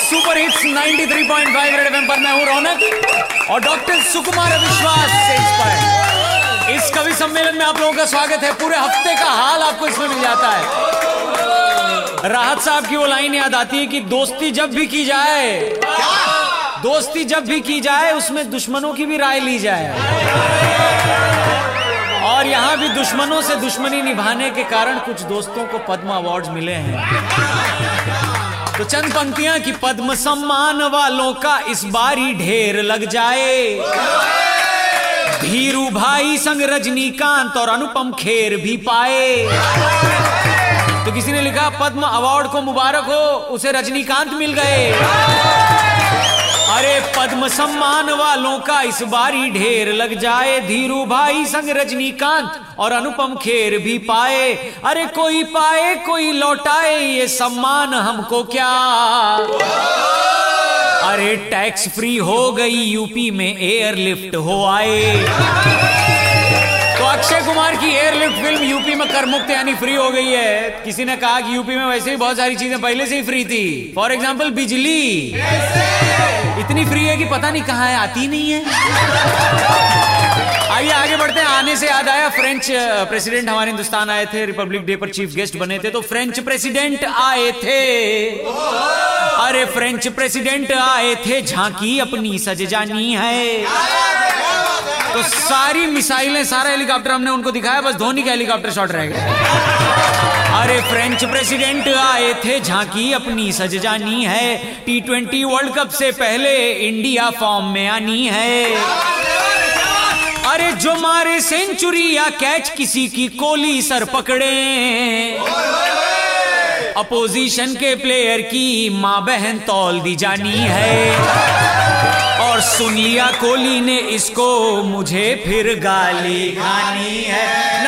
Super hits 93.5 red FM पर मैं हूँ रौनक और डॉक्टर सुकुमार विश्वास से इंस्पायर इस कवि सम्मेलन में आप लोगों का स्वागत है। पूरे हफ़्ते का हाल आपको इसमें मिल जाता है। राहत साहब की वो लाइन याद आती है कि दोस्ती जब भी की जाए, दोस्ती जब भी की जाए, उसमें दुश्मनों की भी राय ली जाए। और यहाँ भी दुश्मनों से दुश्मनी निभाने के कारण कुछ दोस्तों को पद्म अवार्ड मिले हैं। तो चंद पंक्तियाँ कि पद्म सम्मान वालों का इस बारी ढेर लग जाए। धीरू भाई संग रजनीकांत और अनुपम खेर भी पाए। तो किसी ने लिखा, पद्म अवार्ड को मुबारक हो, उसे रजनीकांत मिल गए। अरे पद्म सम्मान वालों का इस बारी ढेर लग जाए। धीरू भाई संग रजनीकांत और अनुपम खेर भी पाए। अरे कोई पाए, कोई लौटाए, ये सम्मान हमको क्या? अरे टैक्स फ्री हो गई, यूपी में एयरलिफ्ट हो आए। कुमार की एयरलिफ्ट फ़िल्म यूपी में कर मुक्त यानी फ्री हो गई है। किसी ने कहा कि यूपी में वैसे ही बहुत सारी चीज़ें पहले से ही फ्री थी। फॉर एग्ज़ाम्पल बिजली। इतनी फ्री है कि पता नहीं कहाँ है, आती नहीं है। आइए, आगे बढ़ते हैं। आने से याद आया फ्रेंच प्रेसिडेंट हमारे हिंदुस्तान आए थे रिपब्लिक डे पर चीफ गेस्ट बने थे तो फ्रेंच प्रेसिडेंट आए थे। अरे फ्रेंच प्रेसिडेंट आए थे, झांकी अपनी सज जानी है। तो सारी मिसाइलें, सारा हेलीकॉप्टर हमने उनको दिखाया, बस धोनी का हेलीकॉप्टर शॉट रह गया अरे फ्रेंच प्रेसिडेंट आए थे झांकी, अपनी सज जानी है। टी ट्वेंटी वर्ल्ड कप से पहले इंडिया फॉर्म में आनी है। अरे, जो मारे सेंचुरी या कैच किसी की कोली सर पकड़े। अपोजिशन के प्लेयर की माँ बहन तौल दी जानी है। सुन लिया कोहली ने इसको मुझे फिर गाली खानी है।